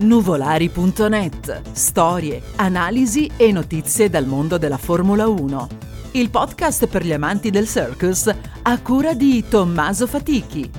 Nuvolari.net. Storie, analisi e notizie dal mondo della Formula 1. Il podcast per gli amanti del circus a cura di Tommaso Fatichi.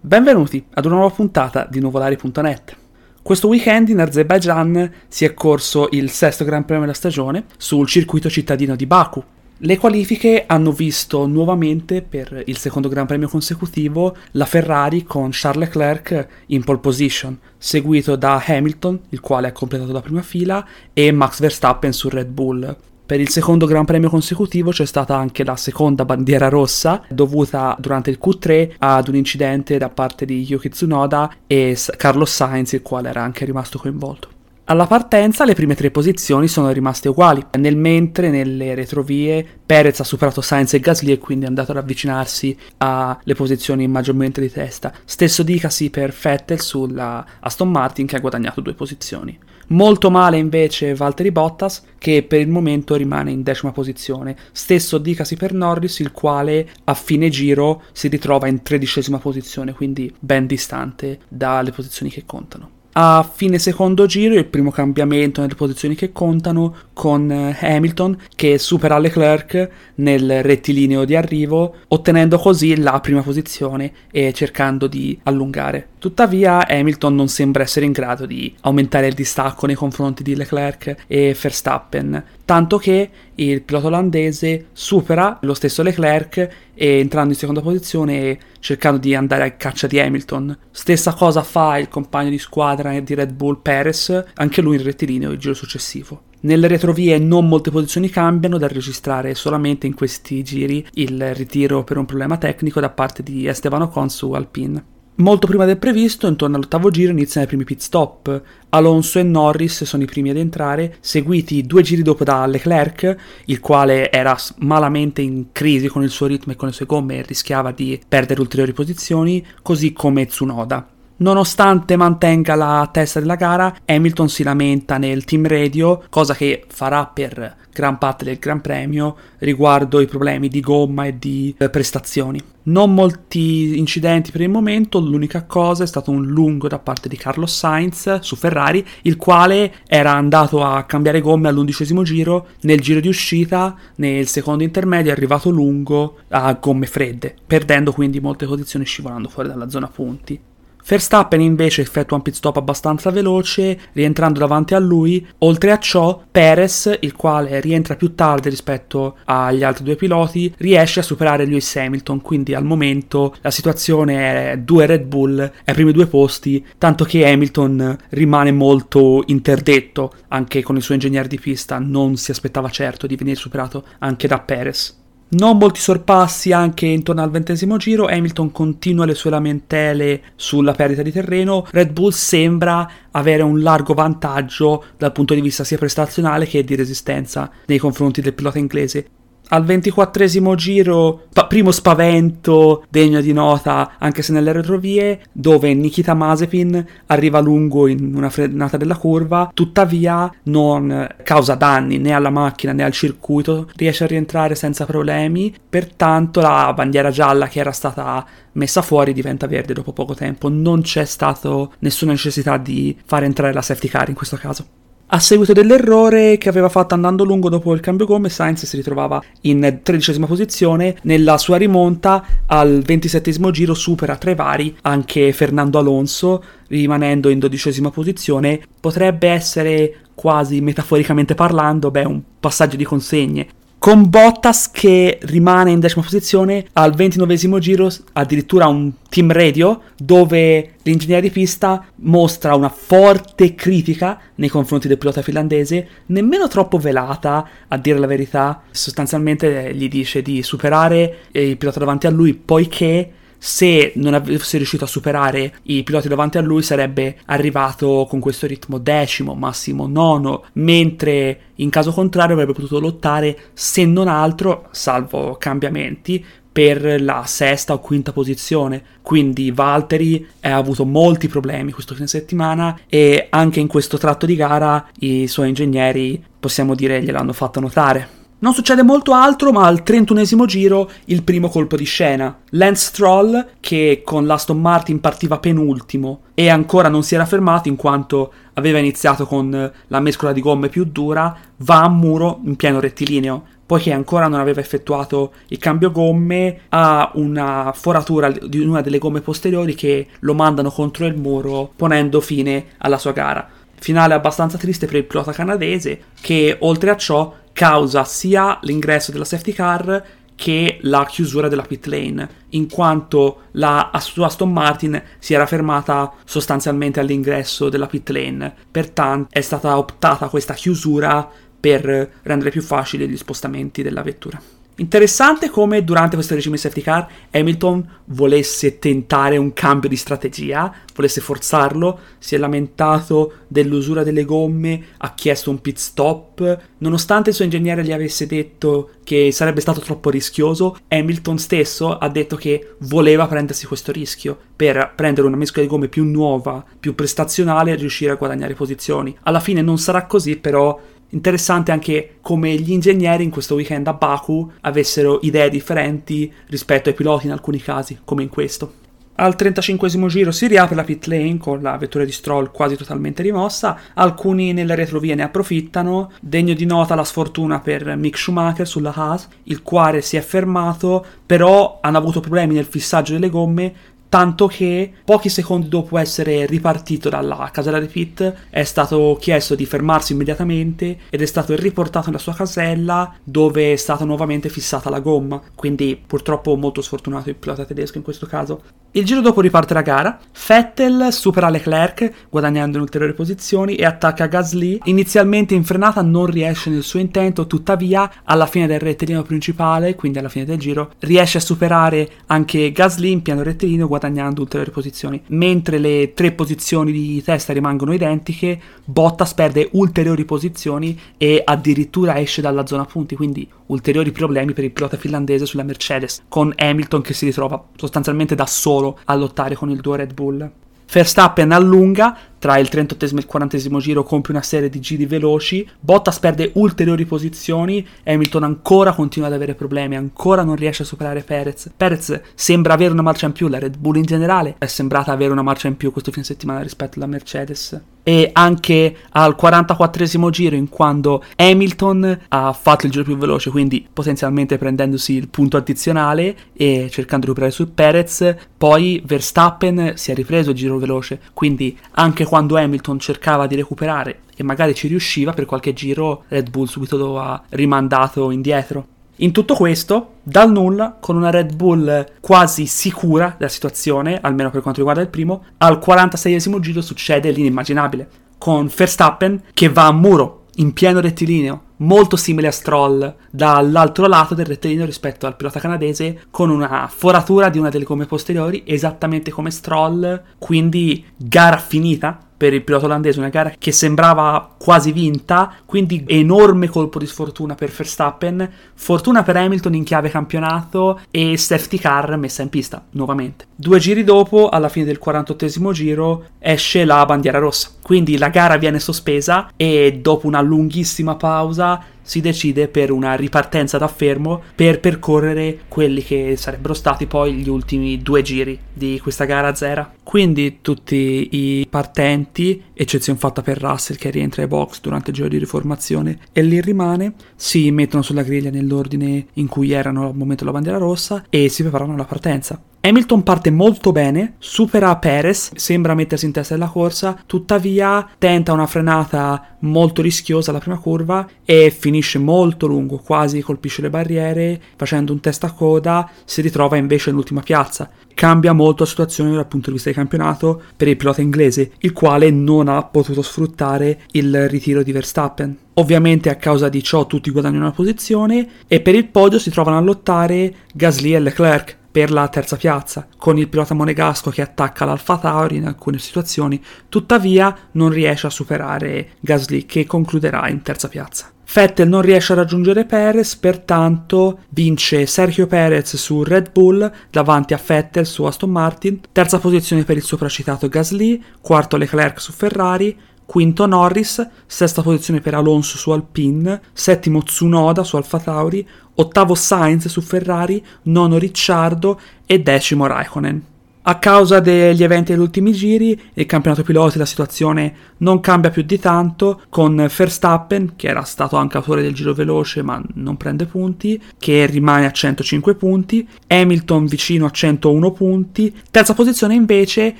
Benvenuti ad una nuova puntata di Nuvolari.net. Questo weekend in Azerbaijan si è corso il sesto Gran Premio della stagione sul circuito cittadino di Baku, le qualifiche hanno visto nuovamente per il secondo Gran Premio consecutivo la Ferrari con Charles Leclerc in pole position, seguito da Hamilton, il quale ha completato la prima fila, e Max Verstappen su Red Bull. Per il secondo Gran Premio consecutivo c'è stata anche la seconda bandiera rossa, dovuta durante il Q3 ad un incidente da parte di Yuki Tsunoda e Carlos Sainz, il quale era anche rimasto coinvolto. Alla partenza le prime tre posizioni sono rimaste uguali, nel mentre nelle retrovie Perez ha superato Sainz e Gasly e quindi è andato ad avvicinarsi alle posizioni maggiormente di testa. Stesso dicasi per Vettel sulla Aston Martin che ha guadagnato due posizioni. Molto male invece Valtteri Bottas che per il momento rimane in decima posizione. Stesso dicasi per Norris il quale a fine giro si ritrova in tredicesima posizione, quindi ben distante dalle posizioni che contano a fine secondo giro il primo cambiamento nelle posizioni che contano con eh, Hamilton che supera Leclerc nel rettilineo di arrivo ottenendo così la prima posizione e cercando di allungare. Tuttavia Hamilton non sembra essere in grado di aumentare il distacco nei confronti di Leclerc e Verstappen, tanto che il pilota olandese supera lo stesso Leclerc entrando in seconda posizione e cercando di andare a caccia di Hamilton. Stessa cosa fa il compagno di squadra di Red Bull Perez, anche lui in rettilineo il giro successivo. Nelle retrovie non molte posizioni cambiano, da registrare solamente in questi giri il ritiro per un problema tecnico da parte di Esteban Ocon su Alpine. Molto prima del previsto, intorno all'ottavo giro, iniziano i primi pit stop. Alonso e Norris sono i primi ad entrare, seguiti due giri dopo da Leclerc, il quale era malamente in crisi con il suo ritmo e con le sue gomme e rischiava di perdere ulteriori posizioni, così come Tsunoda. Nonostante mantenga la testa della gara, Hamilton si lamenta nel team radio, cosa che farà per gran parte del Gran Premio riguardo i problemi di gomma e di eh, prestazioni. Non molti incidenti per il momento, l'unica cosa è stato un lungo da parte di Carlos Sainz su Ferrari, il quale era andato a cambiare gomme all'undicesimo giro, nel giro di uscita, nel secondo intermedio è arrivato lungo a gomme fredde, perdendo quindi molte posizioni scivolando fuori dalla zona punti. Verstappen invece effettua un pit stop abbastanza veloce, rientrando davanti a lui. Oltre a ciò, Perez, il quale rientra più tardi rispetto agli altri due piloti, riesce a superare Lewis Hamilton. Quindi al momento la situazione è due Red Bull ai primi due posti, tanto che Hamilton rimane molto interdetto. Anche con il suo ingegnere di pista non si aspettava certo di venire superato anche da Perez. Non molti sorpassi anche intorno al ventesimo giro, Hamilton continua le sue lamentele sulla perdita di terreno, Red Bull sembra avere un largo vantaggio dal punto di vista sia prestazionale che di resistenza nei confronti del pilota inglese al ventiquattresimo giro, pa- primo spavento degno di nota anche se nelle retrovie, dove Nikita Mazepin arriva lungo in una frenata della curva, tuttavia non causa danni né alla macchina né al circuito, riesce a rientrare senza problemi, pertanto la bandiera gialla che era stata messa fuori diventa verde dopo poco tempo, non c'è stata nessuna necessità di far entrare la safety car in questo caso. A seguito dell'errore che aveva fatto andando lungo dopo il cambio gomme, Sainz si ritrovava in tredicesima posizione. Nella sua rimonta al ventisettesimo giro supera tra i vari anche Fernando Alonso, rimanendo in dodicesima posizione. Potrebbe essere quasi metaforicamente parlando, beh, un passaggio di consegne con Bottas che rimane in decima posizione al ventinovesimo giro addirittura un team radio dove l'ingegnere di pista mostra una forte critica nei confronti del pilota finlandese nemmeno troppo velata a dire la verità. Sostanzialmente gli dice di superare il pilota davanti a lui poiché se non avesse riuscito a superare i piloti davanti a lui sarebbe arrivato con questo ritmo decimo, massimo nono, mentre in caso contrario avrebbe potuto lottare se non altro, salvo cambiamenti, per la sesta o quinta posizione. Quindi Valtteri ha avuto molti problemi questo fine settimana e anche in questo tratto di gara i suoi ingegneri, possiamo dire, gliel'hanno fatto notare. Non succede molto altro, ma al 31 giro il primo colpo di scena. Lance Stroll, che con l'Aston Martin partiva penultimo e ancora non si era fermato in quanto aveva iniziato con la mescola di gomme più dura, va a muro in pieno rettilineo. Poiché ancora non aveva effettuato il cambio gomme, ha una foratura di una delle gomme posteriori che lo mandano contro il muro, ponendo fine alla sua gara. Finale abbastanza triste per il pilota canadese, che oltre a ciò causa sia l'ingresso della safety car che la chiusura della pit lane, in quanto la Aston Martin si era fermata sostanzialmente all'ingresso della pit lane. Pertanto è stata optata questa chiusura per rendere più facili gli spostamenti della vettura. Interessante come durante questo regime safety car Hamilton volesse tentare un cambio di strategia, volesse forzarlo, si è lamentato dell'usura delle gomme, ha chiesto un pit stop, nonostante il suo ingegnere gli avesse detto che sarebbe stato troppo rischioso, Hamilton stesso ha detto che voleva prendersi questo rischio per prendere una mescola di gomme più nuova, più prestazionale e riuscire a guadagnare posizioni. Alla fine non sarà così, però Interessante anche come gli ingegneri in questo weekend a Baku avessero idee differenti rispetto ai piloti in alcuni casi, come in questo. Al 35 giro si riapre la pit lane con la vettura di Stroll quasi totalmente rimossa, alcuni nelle retrovie ne approfittano, degno di nota la sfortuna per Mick Schumacher sulla Haas, il quale si è fermato, però hanno avuto problemi nel fissaggio delle gomme, tanto che pochi secondi dopo essere ripartito dalla casella di Pit è stato chiesto di fermarsi immediatamente ed è stato riportato nella sua casella dove è stata nuovamente fissata la gomma, quindi purtroppo molto sfortunato il pilota tedesco in questo caso. Il giro dopo riparte la gara, Vettel supera Leclerc guadagnando in ulteriori posizioni e attacca Gasly. Inizialmente in frenata non riesce nel suo intento, tuttavia alla fine del rettilineo principale, quindi alla fine del giro, riesce a superare anche Gasly in piano rettilineo guadagnando ulteriori posizioni. Mentre le tre posizioni di testa rimangono identiche, Bottas perde ulteriori posizioni e addirittura esce dalla zona punti, quindi ulteriori problemi per il pilota finlandese sulla Mercedes, con Hamilton che si ritrova sostanzialmente da solo solo a lottare con il duo Red Bull. Verstappen allunga, tra il 38 e il 40 giro compie una serie di giri veloci, Bottas perde ulteriori posizioni, Hamilton ancora continua ad avere problemi, ancora non riesce a superare Perez. Perez sembra avere una marcia in più, la Red Bull in generale è sembrata avere una marcia in più questo fine settimana rispetto alla Mercedes e anche al 44 giro in quando Hamilton ha fatto il giro più veloce quindi potenzialmente prendendosi il punto addizionale e cercando di recuperare su Perez poi Verstappen si è ripreso il giro veloce quindi anche quando Hamilton cercava di recuperare e magari ci riusciva per qualche giro Red Bull subito lo ha rimandato indietro. In tutto questo, dal nulla, con una Red Bull quasi sicura della situazione, almeno per quanto riguarda il primo, al 46esimo giro succede l'inimmaginabile, con Verstappen che va a muro in pieno rettilineo, molto simile a Stroll, dall'altro lato del rettilineo rispetto al pilota canadese, con una foratura di una delle gomme posteriori, esattamente come Stroll, quindi gara finita per il pilota olandese, una gara che sembrava quasi vinta, quindi enorme colpo di sfortuna per Verstappen, fortuna per Hamilton in chiave campionato e safety car messa in pista nuovamente. Due giri dopo, alla fine del 48 giro, esce la bandiera rossa, quindi la gara viene sospesa e dopo una lunghissima pausa si decide per una ripartenza da fermo per percorrere quelli che sarebbero stati poi gli ultimi due giri di questa gara zera. Quindi tutti i partenti, eccezione fatta per Russell che rientra ai box durante il giro di riformazione e lì rimane, si mettono sulla griglia nell'ordine in cui erano al momento della bandiera rossa e si preparano alla partenza. Hamilton parte molto bene, supera Perez, sembra mettersi in testa della corsa, tuttavia tenta una frenata molto rischiosa alla prima curva e finisce molto lungo, quasi colpisce le barriere, facendo un testa a coda, si ritrova invece all'ultima piazza. Cambia molto la situazione dal punto di vista del campionato per il pilota inglese, il quale non ha potuto sfruttare il ritiro di Verstappen. Ovviamente a causa di ciò tutti guadagnano una posizione e per il podio si trovano a lottare Gasly e Leclerc per la terza piazza, con il pilota monegasco che attacca l'Alfa Tauri in alcune situazioni, tuttavia non riesce a superare Gasly che concluderà in terza piazza. Vettel non riesce a raggiungere Perez, pertanto vince Sergio Perez su Red Bull davanti a Vettel su Aston Martin, terza posizione per il sopracitato Gasly, quarto Leclerc su Ferrari, quinto Norris, sesta posizione per Alonso su Alpine, settimo Tsunoda su Alfa Tauri, ottavo Sainz su Ferrari, nono Ricciardo e decimo Raikkonen. A causa degli eventi degli ultimi giri, il campionato piloti la situazione non cambia più di tanto, con Verstappen, che era stato anche autore del giro veloce ma non prende punti, che rimane a 105 punti, Hamilton vicino a 101 punti, terza posizione invece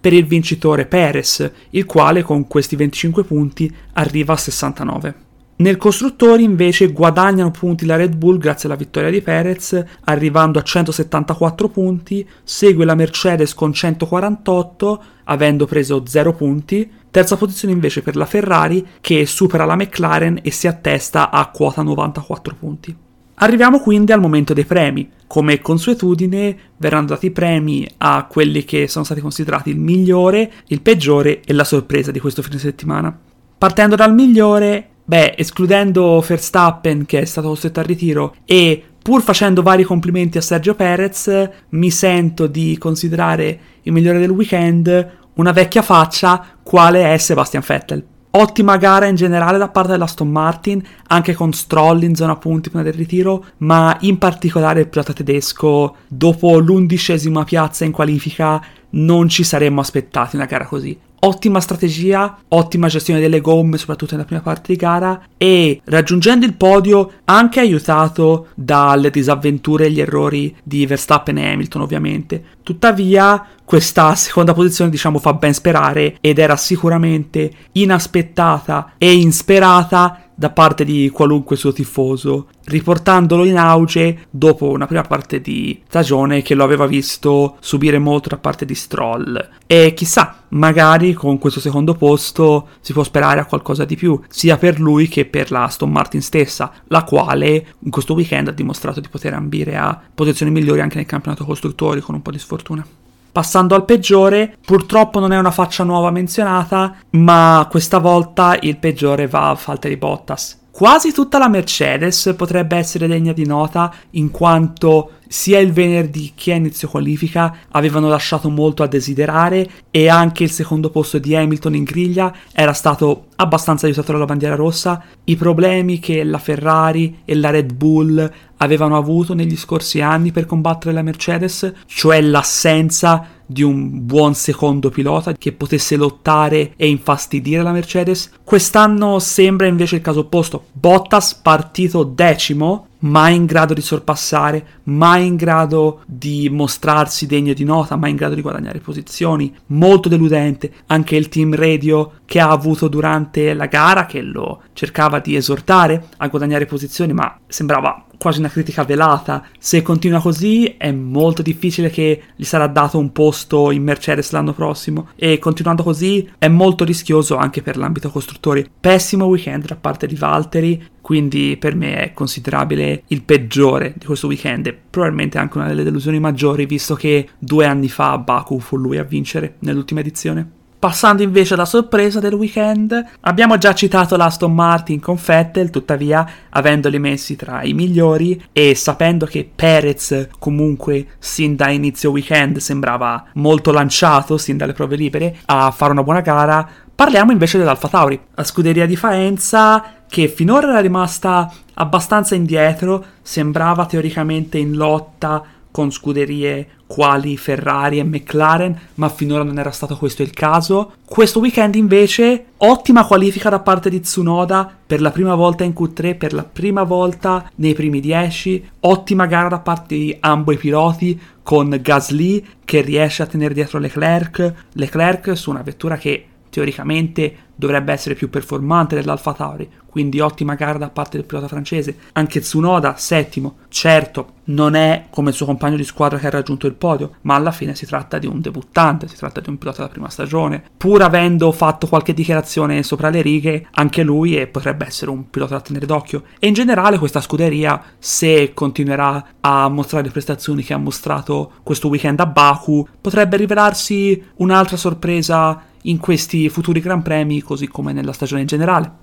per il vincitore Perez, il quale con questi 25 punti arriva a 69. Nel costruttori invece guadagnano punti la Red Bull grazie alla vittoria di Perez, arrivando a 174 punti, segue la Mercedes con 148, avendo preso 0 punti, terza posizione invece per la Ferrari che supera la McLaren e si attesta a quota 94 punti. Arriviamo quindi al momento dei premi. Come consuetudine verranno dati premi a quelli che sono stati considerati il migliore, il peggiore e la sorpresa di questo fine settimana. Partendo dal migliore, Beh, escludendo Verstappen che è stato costretto al ritiro e pur facendo vari complimenti a Sergio Perez, mi sento di considerare il migliore del weekend una vecchia faccia quale è Sebastian Vettel. Ottima gara in generale da parte dell'Aston Martin, anche con Stroll in zona punti prima del ritiro, ma in particolare il pilota tedesco, dopo l'undicesima piazza in qualifica, non ci saremmo aspettati una gara così ottima strategia, ottima gestione delle gomme, soprattutto nella prima parte di gara, e raggiungendo il podio anche aiutato dalle disavventure e gli errori di Verstappen e Hamilton, ovviamente. Tuttavia, questa seconda posizione, diciamo, fa ben sperare ed era sicuramente inaspettata e insperata da parte di qualunque suo tifoso, riportandolo in auge dopo una prima parte di stagione che lo aveva visto subire molto da parte di Stroll. E chissà, magari con questo secondo posto si può sperare a qualcosa di più, sia per lui che per la Aston Martin stessa, la quale in questo weekend ha dimostrato di poter ambire a posizioni migliori anche nel campionato costruttori con un po' di sfortuna. Passando al peggiore, purtroppo non è una faccia nuova menzionata, ma questa volta il peggiore va a Valtteri Bottas. Quasi tutta la Mercedes potrebbe essere degna di nota in quanto sia il venerdì che a inizio qualifica avevano lasciato molto a desiderare e anche il secondo posto di Hamilton in griglia era stato abbastanza aiutato dalla bandiera rossa. I problemi che la Ferrari e la Red Bull avevano avuto negli scorsi anni per combattere la Mercedes, cioè l'assenza di un buon secondo pilota che potesse lottare e infastidire la Mercedes. Quest'anno sembra invece il caso opposto. Bottas partito decimo mai in grado di sorpassare, mai in grado di mostrarsi degno di nota, mai in grado di guadagnare posizioni. Molto deludente anche il team radio che ha avuto durante la gara, che lo cercava di esortare a guadagnare posizioni, ma sembrava quasi una critica velata. Se continua così è molto difficile che gli sarà dato un posto in Mercedes l'anno prossimo e continuando così è molto rischioso anche per l'ambito costruttori. Pessimo weekend da parte di Valtteri, quindi per me è considerabile il peggiore di questo weekend e probabilmente anche una delle delusioni maggiori visto che due anni fa Baku fu lui a vincere nell'ultima edizione. Passando invece alla sorpresa del weekend, abbiamo già citato l'Aston Martin con Vettel, tuttavia avendoli messi tra i migliori e sapendo che Perez comunque sin da inizio weekend sembrava molto lanciato, sin dalle prove libere, a fare una buona gara, parliamo invece dell'Alfa Tauri, la scuderia di Faenza che finora era rimasta abbastanza indietro, sembrava teoricamente in lotta con scuderie quali Ferrari e McLaren, ma finora non era stato questo il caso. Questo weekend invece ottima qualifica da parte di Tsunoda per la prima volta in Q3, per la prima volta nei primi 10, ottima gara da parte di ambo i piloti con Gasly che riesce a tenere dietro Leclerc, Leclerc su una vettura che teoricamente dovrebbe essere più performante dell'Alfa Tauri, quindi ottima gara da parte del pilota francese. Anche Tsunoda, settimo, certo, non è come il suo compagno di squadra che ha raggiunto il podio, ma alla fine si tratta di un debuttante, si tratta di un pilota della prima stagione. Pur avendo fatto qualche dichiarazione sopra le righe, anche lui è, potrebbe essere un pilota da tenere d'occhio. E in generale questa scuderia, se continuerà a mostrare le prestazioni che ha mostrato questo weekend a Baku, potrebbe rivelarsi un'altra sorpresa in questi futuri Gran Premi, così come nella stagione in generale.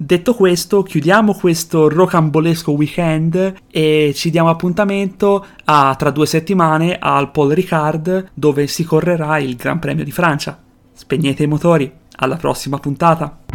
Detto questo, chiudiamo questo rocambolesco weekend e ci diamo appuntamento a tra due settimane al Paul Ricard dove si correrà il Gran Premio di Francia. Spegnete i motori, alla prossima puntata!